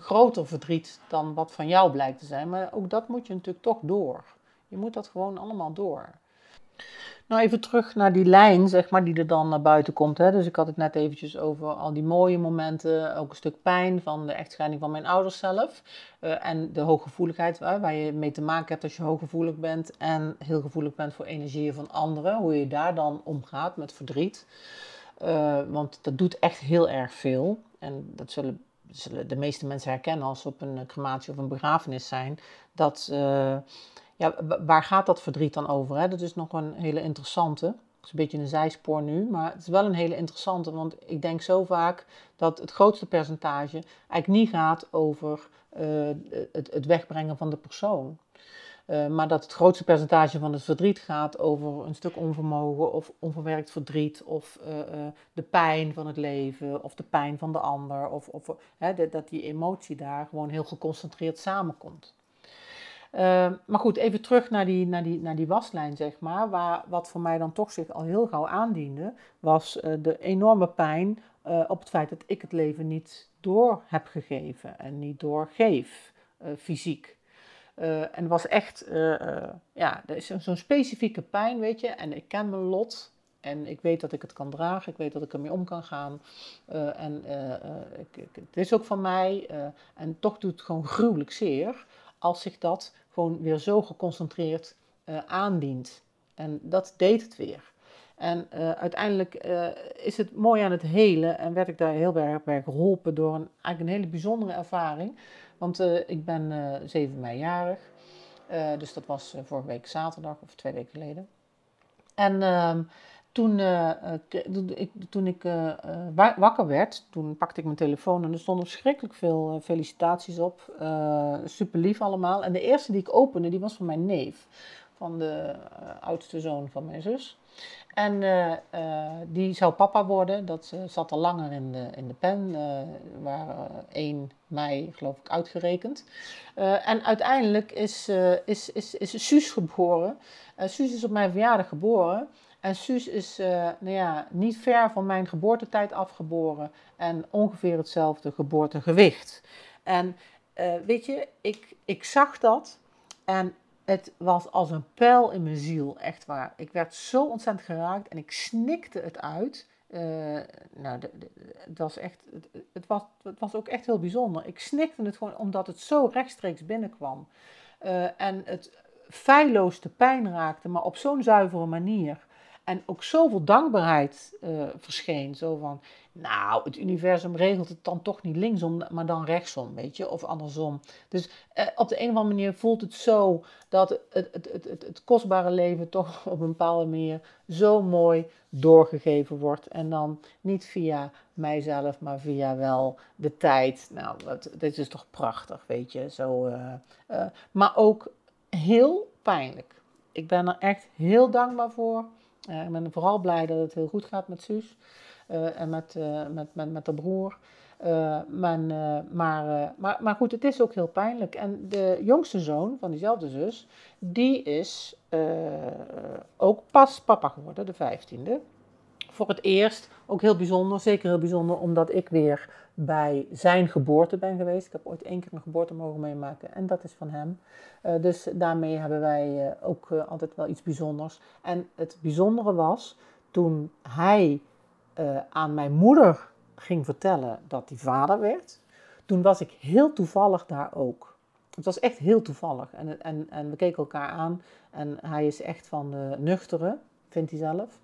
[SPEAKER 1] groter verdriet dan wat van jou blijkt te zijn. Maar ook dat moet je natuurlijk toch door. Je moet dat gewoon allemaal door. Nou, even terug naar die lijn, zeg maar, die er dan naar buiten komt. Hè. Dus ik had het net eventjes over al die mooie momenten, ook een stuk pijn van de echtscheiding van mijn ouders zelf. Uh, en de hooggevoeligheid waar, waar je mee te maken hebt als je hooggevoelig bent en heel gevoelig bent voor energieën van anderen. Hoe je daar dan omgaat met verdriet. Uh, want dat doet echt heel erg veel. En dat zullen, zullen de meeste mensen herkennen als ze op een crematie of een begrafenis zijn. Dat... Uh, ja, waar gaat dat verdriet dan over? Hè? Dat is nog een hele interessante. Het is een beetje een zijspoor nu, maar het is wel een hele interessante. Want ik denk zo vaak dat het grootste percentage eigenlijk niet gaat over uh, het, het, wegbrengen van de persoon. Uh, maar dat het grootste percentage van het verdriet gaat over een stuk onvermogen of onverwerkt verdriet of uh, de pijn van het leven of de pijn van de ander. Of, of hè, dat die emotie daar gewoon heel geconcentreerd samenkomt. Uh, maar goed, even terug naar die, naar, die, naar die waslijn, zeg maar. Waar, wat voor mij dan toch zich al heel gauw aandiende, was uh, de enorme pijn uh, op het feit dat ik het leven niet door heb gegeven en niet doorgeef, fysiek. en was echt, ja, er is zo'n specifieke pijn, weet je. En ik ken mijn lot en ik weet dat ik het kan dragen, ik weet dat ik ermee om kan gaan. en ik, ik, het is ook van mij. en toch doet het gewoon gruwelijk zeer als zich dat gewoon weer zo geconcentreerd uh, aandient. En dat deed het weer. En uh, uiteindelijk uh, is het mooi aan het hele en werd ik daar heel erg bij geholpen door een, eigenlijk een hele bijzondere ervaring. Want ik ben 7 mei jarig, dus dat was vorige week zaterdag of twee weken geleden. En ehm, toen, uh, ik, toen ik uh, wakker werd, toen pakte ik mijn telefoon en er stonden verschrikkelijk veel felicitaties op. super lief allemaal. En de eerste die ik opende, die was van mijn neef. Van de oudste zoon van mijn zus. En die zou papa worden. Dat zat al langer in de, in de pen. Uh, waren 1 mei, geloof ik, uitgerekend. en uiteindelijk is, is, is, is Suus geboren. Suus is op mijn verjaardag geboren. En Suus is uh, nou ja, niet ver van mijn geboortetijd afgeboren en ongeveer hetzelfde geboortegewicht. En uh, weet je, ik, ik zag dat en het was als een pijl in mijn ziel, echt waar. Ik werd zo ontzettend geraakt en ik snikte het uit. Uh, nou, het was echt, het, het, was, het was ook echt heel bijzonder. Ik snikte het gewoon omdat het zo rechtstreeks binnenkwam. en het feilloos de pijn raakte, maar op zo'n zuivere manier. En ook zoveel dankbaarheid uh, verscheen. Zo van, nou, het universum regelt het dan toch niet linksom, maar dan rechtsom, weet je, of andersom. Dus uh, op de een of andere manier voelt het zo dat het, het, het, het, kostbare leven toch op een bepaalde manier zo mooi doorgegeven wordt. En dan niet via mijzelf, maar via wel de tijd. Nou, dat, dit is toch prachtig, weet je. Zo, uh, maar ook heel pijnlijk. Ik ben er echt heel dankbaar voor. Uh, ik ben vooral blij dat het heel goed gaat met Suus uh, en met, uh, met, met, met de broer. maar, maar, maar, maar goed, het is ook heel pijnlijk. En de jongste zoon van diezelfde zus, die is ook pas papa geworden, de vijftiende. Voor het eerst, ook heel bijzonder, zeker heel bijzonder, omdat ik weer bij zijn geboorte ben geweest. Ik heb ooit één keer een geboorte mogen meemaken en dat is van hem. Uh, dus daarmee hebben wij uh, ook uh, altijd wel iets bijzonders. En het bijzondere was toen hij aan mijn moeder ging vertellen dat hij vader werd. Toen was ik heel toevallig daar ook. Het was echt heel toevallig. En, en, en we keken elkaar aan. En hij is echt van de nuchtere, vindt hij zelf.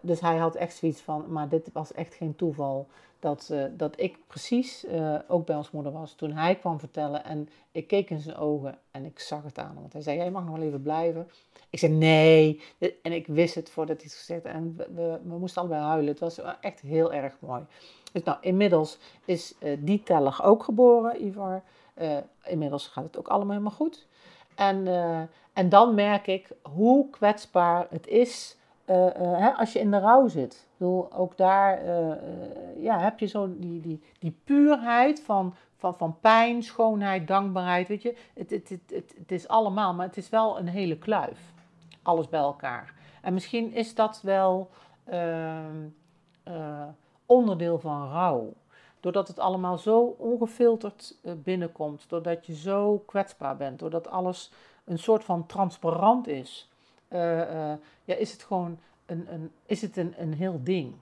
[SPEAKER 1] dus hij had echt zoiets van, maar dit was echt geen toeval dat, uh, dat ik precies uh, ook bij ons moeder was toen hij kwam vertellen. En ik keek in zijn ogen en ik zag het aan hem. Want hij zei, jij mag nog wel even blijven. Ik zei, nee. En ik wist het voordat hij het gezegd had. En we, we, moesten allebei huilen. Het was echt heel erg mooi. Dus nou, inmiddels is uh, die teller ook geboren, Ivar. inmiddels gaat het ook allemaal helemaal goed. En, en dan merk ik hoe kwetsbaar het is hè, als je in de rouw zit. Bedoel, ook daar ja, heb je zo die, die, die puurheid van, van, van pijn, schoonheid, dankbaarheid. Weet je, het, het, het, het, is allemaal, maar het is wel een hele kluif. Alles bij elkaar. En misschien is dat wel ehm, onderdeel van rouw. Doordat het allemaal zo ongefilterd eh, binnenkomt, doordat je zo kwetsbaar bent, doordat alles een soort van transparant is, ja, is het gewoon een, een, is het een, een heel ding.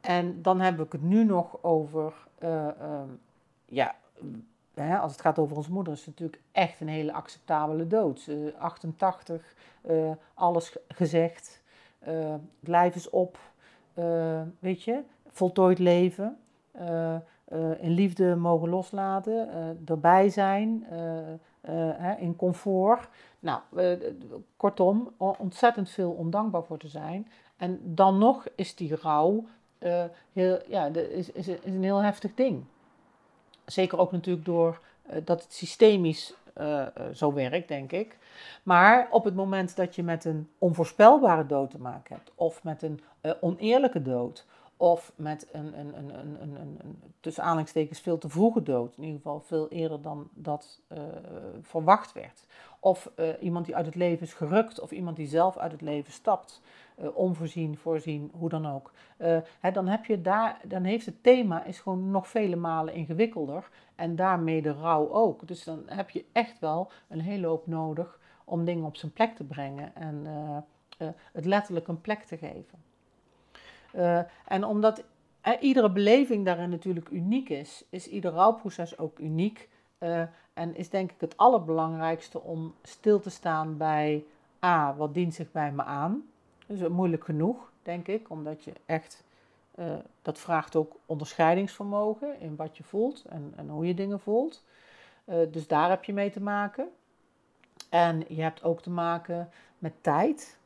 [SPEAKER 1] En dan heb ik het nu nog over, uh, ja, hè, als het gaat over onze moeder, is het natuurlijk echt een hele acceptabele dood. 88, alles gezegd, blijf eens op, weet je, voltooid leven. Uh, in liefde mogen loslaten, uh, erbij zijn, in comfort. Nou, kortom, ontzettend veel om dankbaar voor te zijn. En dan nog is die rouw heel, ja, is, is een heel heftig ding. Zeker ook natuurlijk door dat het systemisch zo werkt, denk ik. Maar op het moment dat je met een onvoorspelbare dood te maken hebt, of met een oneerlijke dood, of met een, een, een, een, een, een, tussen aanhalingstekens veel te vroege dood. In ieder geval veel eerder dan dat uh, verwacht werd. Of uh, iemand die uit het leven is gerukt. Of iemand die zelf uit het leven stapt. Uh, onvoorzien, voorzien, hoe dan ook. Hè, dan, heb je daar, dan heeft het thema is gewoon nog vele malen ingewikkelder. En daarmee de rouw ook. Dus dan heb je echt wel een hele hoop nodig om dingen op zijn plek te brengen. En het letterlijk een plek te geven. Uh, en omdat uh, iedere beleving daarin natuurlijk uniek is, is ieder rouwproces ook uniek. Uh, en is denk ik het allerbelangrijkste om stil te staan bij A, wat dient zich bij me aan. Dus moeilijk genoeg, denk ik, omdat je echt, dat vraagt ook onderscheidingsvermogen in wat je voelt en, en hoe je dingen voelt. dus daar heb je mee te maken. En je hebt ook te maken met tijd.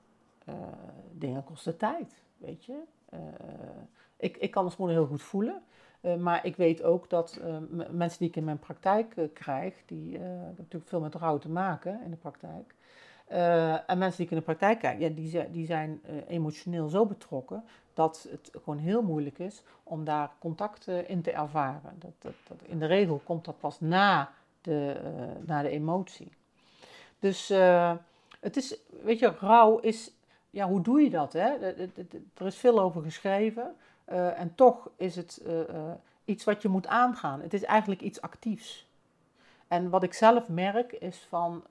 [SPEAKER 1] dingen kosten tijd, weet je. Eh, ik, ik kan als moeder heel goed voelen. Uh, maar ik weet ook dat mensen die ik in mijn praktijk uh, krijg, die natuurlijk veel met rouw te maken in de praktijk. en mensen die ik in de praktijk krijg, ja, die, die zijn emotioneel zo betrokken dat het gewoon heel moeilijk is om daar contact in te ervaren. Dat, dat, dat, in de regel komt dat pas na de, na de emotie. Dus het is, weet je, rouw is ja, hoe doe je dat? Hè? Er is veel over geschreven uh, en toch is het uh, uh, iets wat je moet aangaan. Het is eigenlijk iets actiefs. En wat ik zelf merk is van,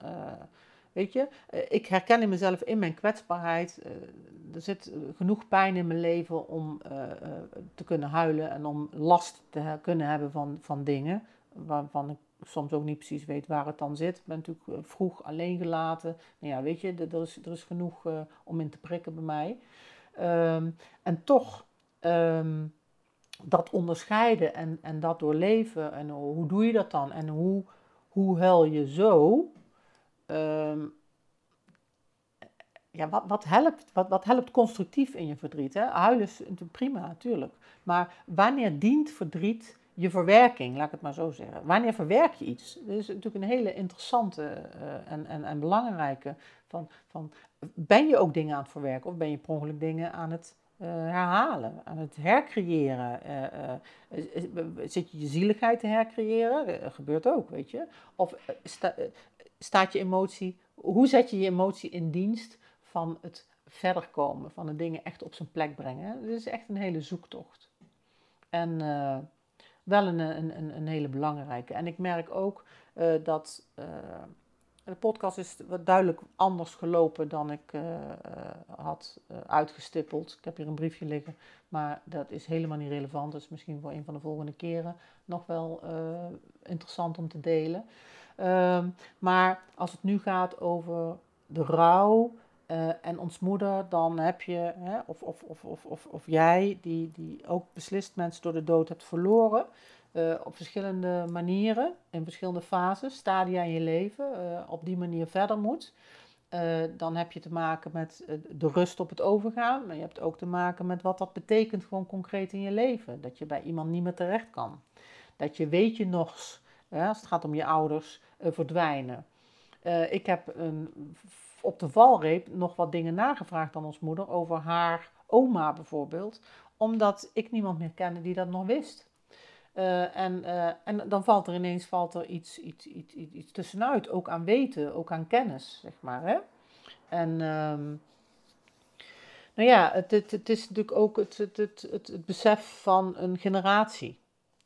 [SPEAKER 1] weet je, ik herken in mezelf in mijn kwetsbaarheid. er zit genoeg pijn in mijn leven om te kunnen huilen en om last te kunnen hebben van, van dingen waarvan ik soms ook niet precies weet waar het dan zit. Ik ben natuurlijk eh, vroeg alleen gelaten. Nou ja, weet je, er is, er is genoeg uh, om in te prikken bij mij. Um, en toch um, dat onderscheiden en, en dat doorleven. En hoe doe je dat dan? En hoe, hoe huil je zo? Um, ja, wat, wat, helpt, wat, wat helpt constructief in je verdriet? Hè? Huilen is prima, natuurlijk. Maar wanneer dient verdriet je verwerking, laat ik het maar zo zeggen. Wanneer verwerk je iets? Dat is natuurlijk een hele interessante uh, en, en, en belangrijke. Van, van, ben je ook dingen aan het verwerken of ben je per ongeluk dingen aan het uh, herhalen, aan het hercreëren? Uh, zit je je zieligheid te hercreëren? Dat gebeurt ook, weet je. Of sta, staat je emotie, hoe zet je je emotie in dienst van het verder komen, van de dingen echt op zijn plek brengen? Dat is echt een hele zoektocht. En wel een, een, een, hele belangrijke. En ik merk ook uh, dat uh, de podcast is duidelijk anders gelopen dan ik uh, had uitgestippeld. Ik heb hier een briefje liggen, maar dat is helemaal niet relevant. Is misschien voor een van de volgende keren nog wel interessant om te delen. Ehm, maar als het nu gaat over de rouw uh, en ons moeder, dan heb je, hè, of, of, of, of, of, of jij, die, die ook beslist mensen door de dood hebt verloren, uh, op verschillende manieren, in verschillende fases, stadia in je leven, uh, op die manier verder moet. dan heb je te maken met de rust op het overgaan, maar je hebt ook te maken met wat dat betekent gewoon concreet in je leven. Dat je bij iemand niet meer terecht kan. Dat je weet je nog, als het gaat om je ouders, verdwijnen. ik heb een op de valreep nog wat dingen nagevraagd aan ons moeder over haar oma bijvoorbeeld, omdat ik niemand meer kende die dat nog wist. Uh, en, uh, en dan valt er ineens valt er iets, iets, iets, iets, tussenuit, ook aan weten, ook aan kennis, zeg maar. Hè? En um, nou ja, het, het, het, is natuurlijk ook het, het, het, het, besef van een generatie.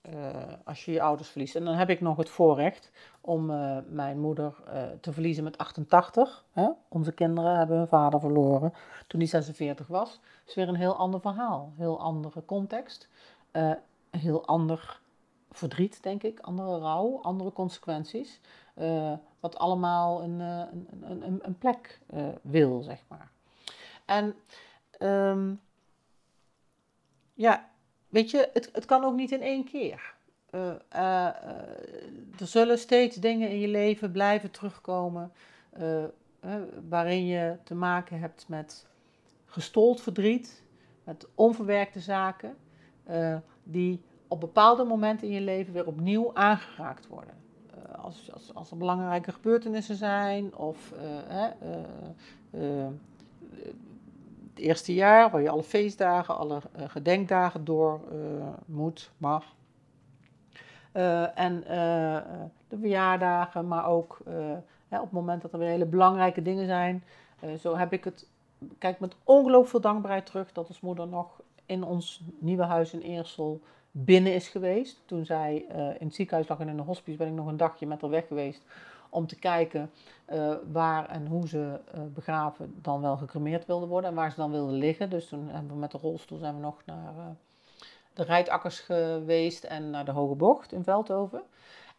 [SPEAKER 1] Uh, als je je ouders verliest. En dan heb ik nog het voorrecht om mijn moeder te verliezen met 88. Hè? Onze kinderen hebben hun vader verloren toen hij 46 was. Dat is weer een heel ander verhaal, heel andere context. een heel ander verdriet, denk ik, andere rouw, andere consequenties. Wat allemaal een, een, een, een plek wil, zeg maar. En um, ja, weet je, het, het kan ook niet in één keer. Uh, er zullen steeds dingen in je leven blijven terugkomen waarin je te maken hebt met gestold verdriet, met onverwerkte zaken, die op bepaalde momenten in je leven weer opnieuw aangeraakt worden. Als, als, als er belangrijke gebeurtenissen zijn of het eerste jaar waar je alle feestdagen, alle gedenkdagen door moet, mag. en de verjaardagen, maar ook op het moment dat er weer hele belangrijke dingen zijn. zo heb ik het, kijk met ongelooflijk veel dankbaarheid terug dat als moeder nog in ons nieuwe huis in Eersel binnen is geweest. Toen zij in het ziekenhuis lag en in de hospice, ben ik nog een dagje met haar weg geweest om te kijken uh, waar en hoe ze uh, begraven dan wel gecremeerd wilden worden en waar ze dan wilden liggen. Dus toen hebben we met de rolstoel zijn we nog naar de Rijtakkers geweest en naar de Hoge Bocht in Veldhoven.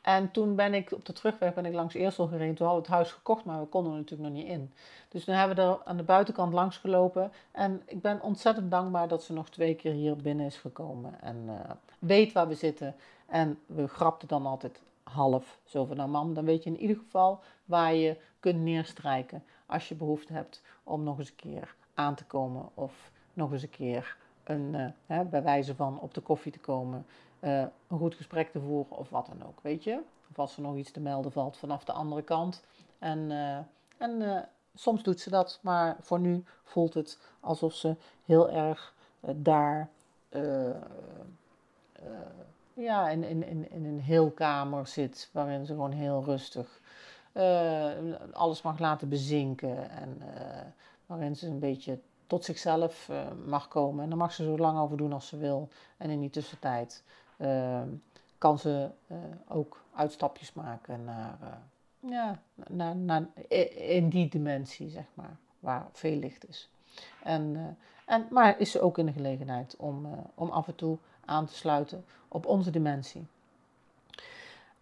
[SPEAKER 1] En toen ben ik op de terugweg ben ik langs Eersel gereden. Toen hadden we het huis gekocht, maar we konden er natuurlijk nog niet in. Dus toen hebben we er aan de buitenkant langs gelopen. En ik ben ontzettend dankbaar dat ze nog twee keer hier binnen is gekomen. En weet waar we zitten. En we grapten dan altijd half. Zo van, nou mam, dan weet je in ieder geval waar je kunt neerstrijken. Als je behoefte hebt om nog eens een keer aan te komen. Of nog eens een keer een, uh, hè, bij wijze van op de koffie te komen. Uh, een goed gesprek te voeren of wat dan ook, weet je. Of als er nog iets te melden valt vanaf de andere kant. En, uh, en soms doet ze dat, maar voor nu voelt het alsof ze heel erg daar ja, in, in, in, in een heel kamer zit, waarin ze gewoon heel rustig alles mag laten bezinken. En waarin ze een beetje tot zichzelf mag komen. En daar mag ze zo lang over doen als ze wil. En in die tussentijd Ehm, kan ze eh, ook uitstapjes maken naar, eh, ja, naar, naar, in die dimensie, zeg maar, waar veel licht is. En, eh, en, maar is ze ook in de gelegenheid om, om af en toe aan te sluiten op onze dimensie.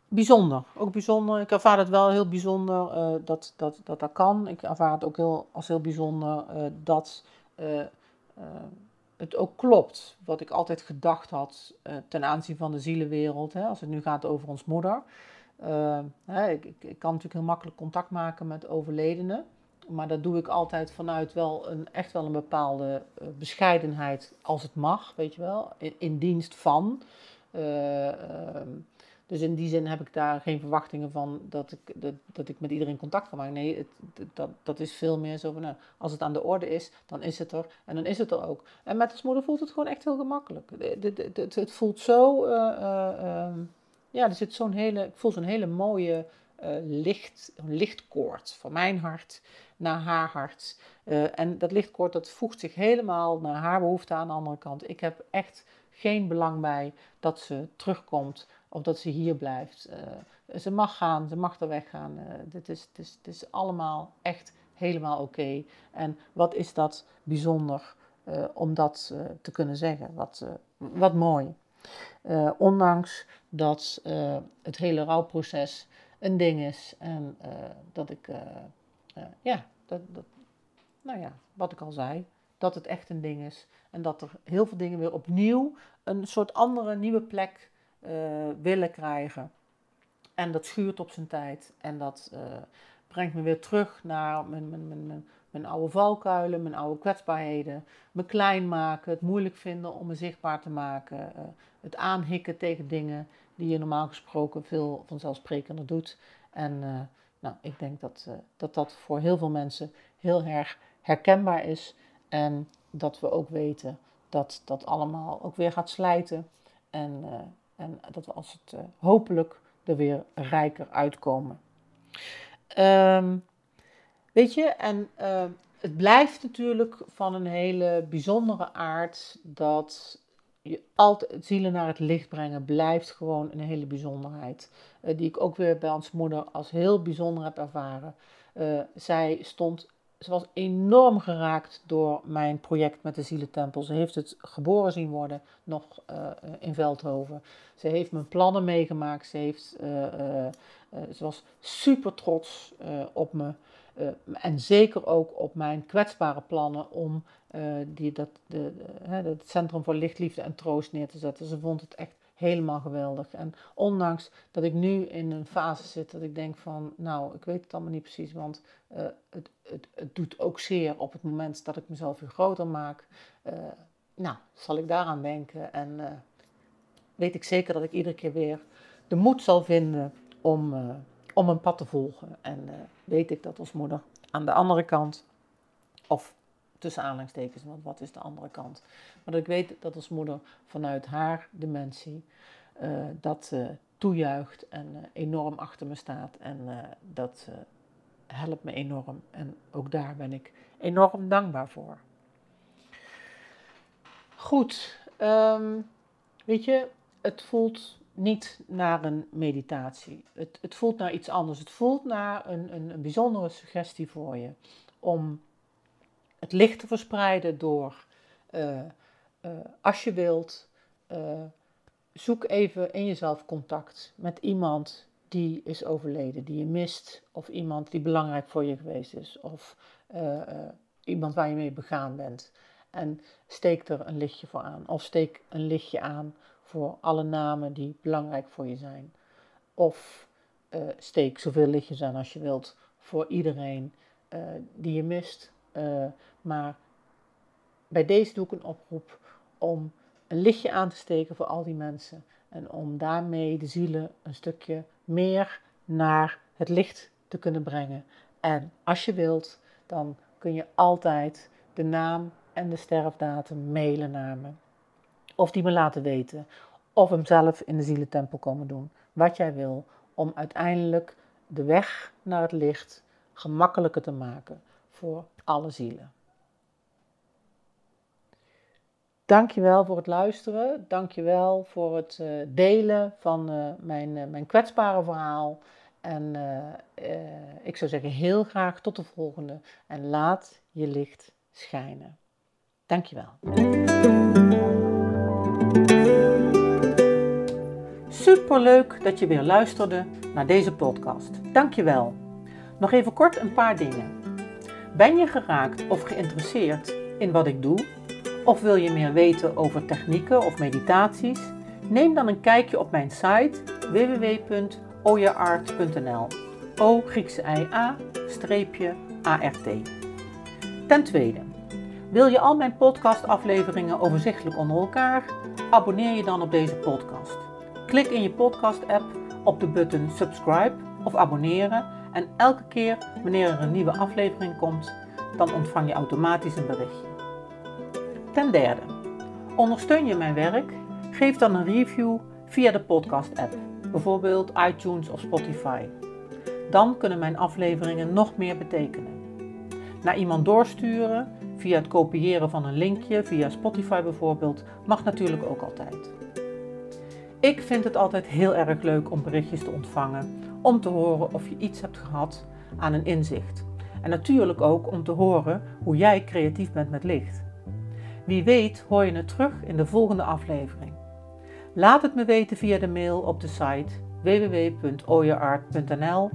[SPEAKER 1] Bijzonder, ook bijzonder. Ik ervaar het wel heel bijzonder dat, dat, dat dat kan. Ik ervaar het ook heel, als heel bijzonder dat het ook klopt, wat ik altijd gedacht had ten aanzien van de zielenwereld, hè, als het nu gaat over ons moeder. Hè, ik, ik, kan natuurlijk heel makkelijk contact maken met overledenen, maar dat doe ik altijd vanuit wel een, echt wel een bepaalde uh, bescheidenheid, als het mag, weet je wel, in, in dienst van. Ehm, dus in die zin heb ik daar geen verwachtingen van dat ik, dat, dat ik met iedereen contact kan maken. Nee, het, dat, dat is veel meer zo van, nou, als het aan de orde is, dan is het er. En dan is het er ook. En met als moeder voelt het gewoon echt heel gemakkelijk. Het, het, voelt zo, uh, ja, er zit zo'n hele, ik voel zo'n hele mooie licht, lichtkoord van mijn hart naar haar hart. en dat lichtkoord, dat voegt zich helemaal naar haar behoefte aan de andere kant. Ik heb echt geen belang bij dat ze terugkomt of dat ze hier blijft. Uh, ze mag gaan, ze mag er weggaan. Uh, dit, is, dit, is, dit is allemaal echt helemaal oké. En wat is dat bijzonder om dat te kunnen zeggen? Wat, wat mooi. ondanks dat het hele rouwproces een ding is en dat ik, ja, dat, dat, nou ja, wat ik al zei, dat het echt een ding is. En dat er heel veel dingen weer opnieuw een soort andere nieuwe plek uh, willen krijgen. En dat schuurt op zijn tijd. En dat uh, brengt me weer terug naar mijn, mijn, mijn, mijn, mijn oude valkuilen, mijn oude kwetsbaarheden. Me klein maken, het moeilijk vinden om me zichtbaar te maken. Het aanhikken tegen dingen die je normaal gesproken veel vanzelfsprekender doet. En nou, ik denk dat, dat dat voor heel veel mensen heel erg herkenbaar is. En dat we ook weten dat dat allemaal ook weer gaat slijten. En, en dat we als het hopelijk er weer rijker uitkomen. Ehm, weet je, en het blijft natuurlijk van een hele bijzondere aard dat je altijd zielen naar het licht brengen blijft gewoon een hele bijzonderheid. Uh, die ik ook weer bij ons moeder als heel bijzonder heb ervaren. Uh, zij stond, ze was enorm geraakt door mijn project met de zielentempel. Ze heeft het geboren zien worden nog uh, in Veldhoven. Ze heeft mijn plannen meegemaakt. Ze, heeft, ze was super trots op me. Uh, en zeker ook op mijn kwetsbare plannen om uh, die, dat, de, het Centrum voor Licht, Liefde en Troost neer te zetten. Ze vond het echt helemaal geweldig. En ondanks dat ik nu in een fase zit dat ik denk van, nou, ik weet het allemaal niet precies, want uh, het, het, het doet ook zeer op het moment dat ik mezelf weer groter maak. nou, zal ik daaraan denken en weet ik zeker dat ik iedere keer weer de moed zal vinden om om een pad te volgen. En uh, weet ik dat als moeder aan de andere kant, of tussen aanhalingstekens, want wat is de andere kant? Maar dat ik weet dat als moeder vanuit haar dimensie uh, dat uh, toejuicht en enorm achter me staat. En dat helpt me enorm. En ook daar ben ik enorm dankbaar voor. Goed, um, weet je, het voelt niet naar een meditatie. Het, het voelt naar iets anders. Het voelt naar een, een, een bijzondere suggestie voor je. Om het licht te verspreiden door, uh, uh, als je wilt, uh, zoek even in jezelf contact met iemand die is overleden, die je mist, of iemand die belangrijk voor je geweest is, of iemand waar je mee begaan bent. En steek er een lichtje voor aan, of steek een lichtje aan voor alle namen die belangrijk voor je zijn. Of uh, steek zoveel lichtjes aan als je wilt voor iedereen uh, die je mist. Uh, maar bij deze doe ik een oproep om een lichtje aan te steken voor al die mensen. En om daarmee de zielen een stukje meer naar het licht te kunnen brengen. En als je wilt, dan kun je altijd de naam en de sterfdatum mailen naar me of die me laten weten, of hem zelf in de zielentempel komen doen. Wat jij wil, om uiteindelijk de weg naar het licht gemakkelijker te maken voor alle zielen. Dankjewel voor het luisteren. Dankjewel voor het uh, delen van uh, mijn, uh, mijn kwetsbare verhaal. En ik zou zeggen heel graag tot de volgende. En laat je licht schijnen. Dankjewel. Superleuk dat je weer luisterde naar deze podcast. Dankjewel. Nog even kort een paar dingen. Ben je geraakt of geïnteresseerd in wat ik doe? Of wil je meer weten over technieken of meditaties? Neem dan een kijkje op mijn site www.oyaart.nl. O Griekse I A streepje ART. Ten tweede, wil je al mijn podcastafleveringen overzichtelijk onder elkaar? Abonneer je dan op deze podcast. Klik in je podcast-app op de button subscribe of abonneren en elke keer wanneer er een nieuwe aflevering komt, dan ontvang je automatisch een berichtje. Ten derde, ondersteun je mijn werk? Geef dan een review via de podcast-app, bijvoorbeeld iTunes of Spotify. Dan kunnen mijn afleveringen nog meer betekenen. Naar iemand doorsturen via het kopiëren van een linkje, via Spotify bijvoorbeeld, mag natuurlijk ook altijd. Ik vind het altijd heel erg leuk om berichtjes te ontvangen, om te horen of je iets hebt gehad aan een inzicht. En natuurlijk ook om te horen hoe jij creatief bent met licht. Wie weet hoor je het terug in de volgende aflevering. Laat het me weten via de mail op de site www.oyeart.nl.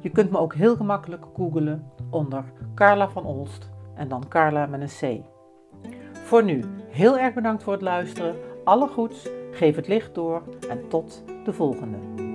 [SPEAKER 1] Je kunt me ook heel gemakkelijk googlen onder Carla van Olst en dan Carla met een C. Voor nu, heel erg bedankt voor het luisteren. Alle goeds, geef het licht door en tot de volgende.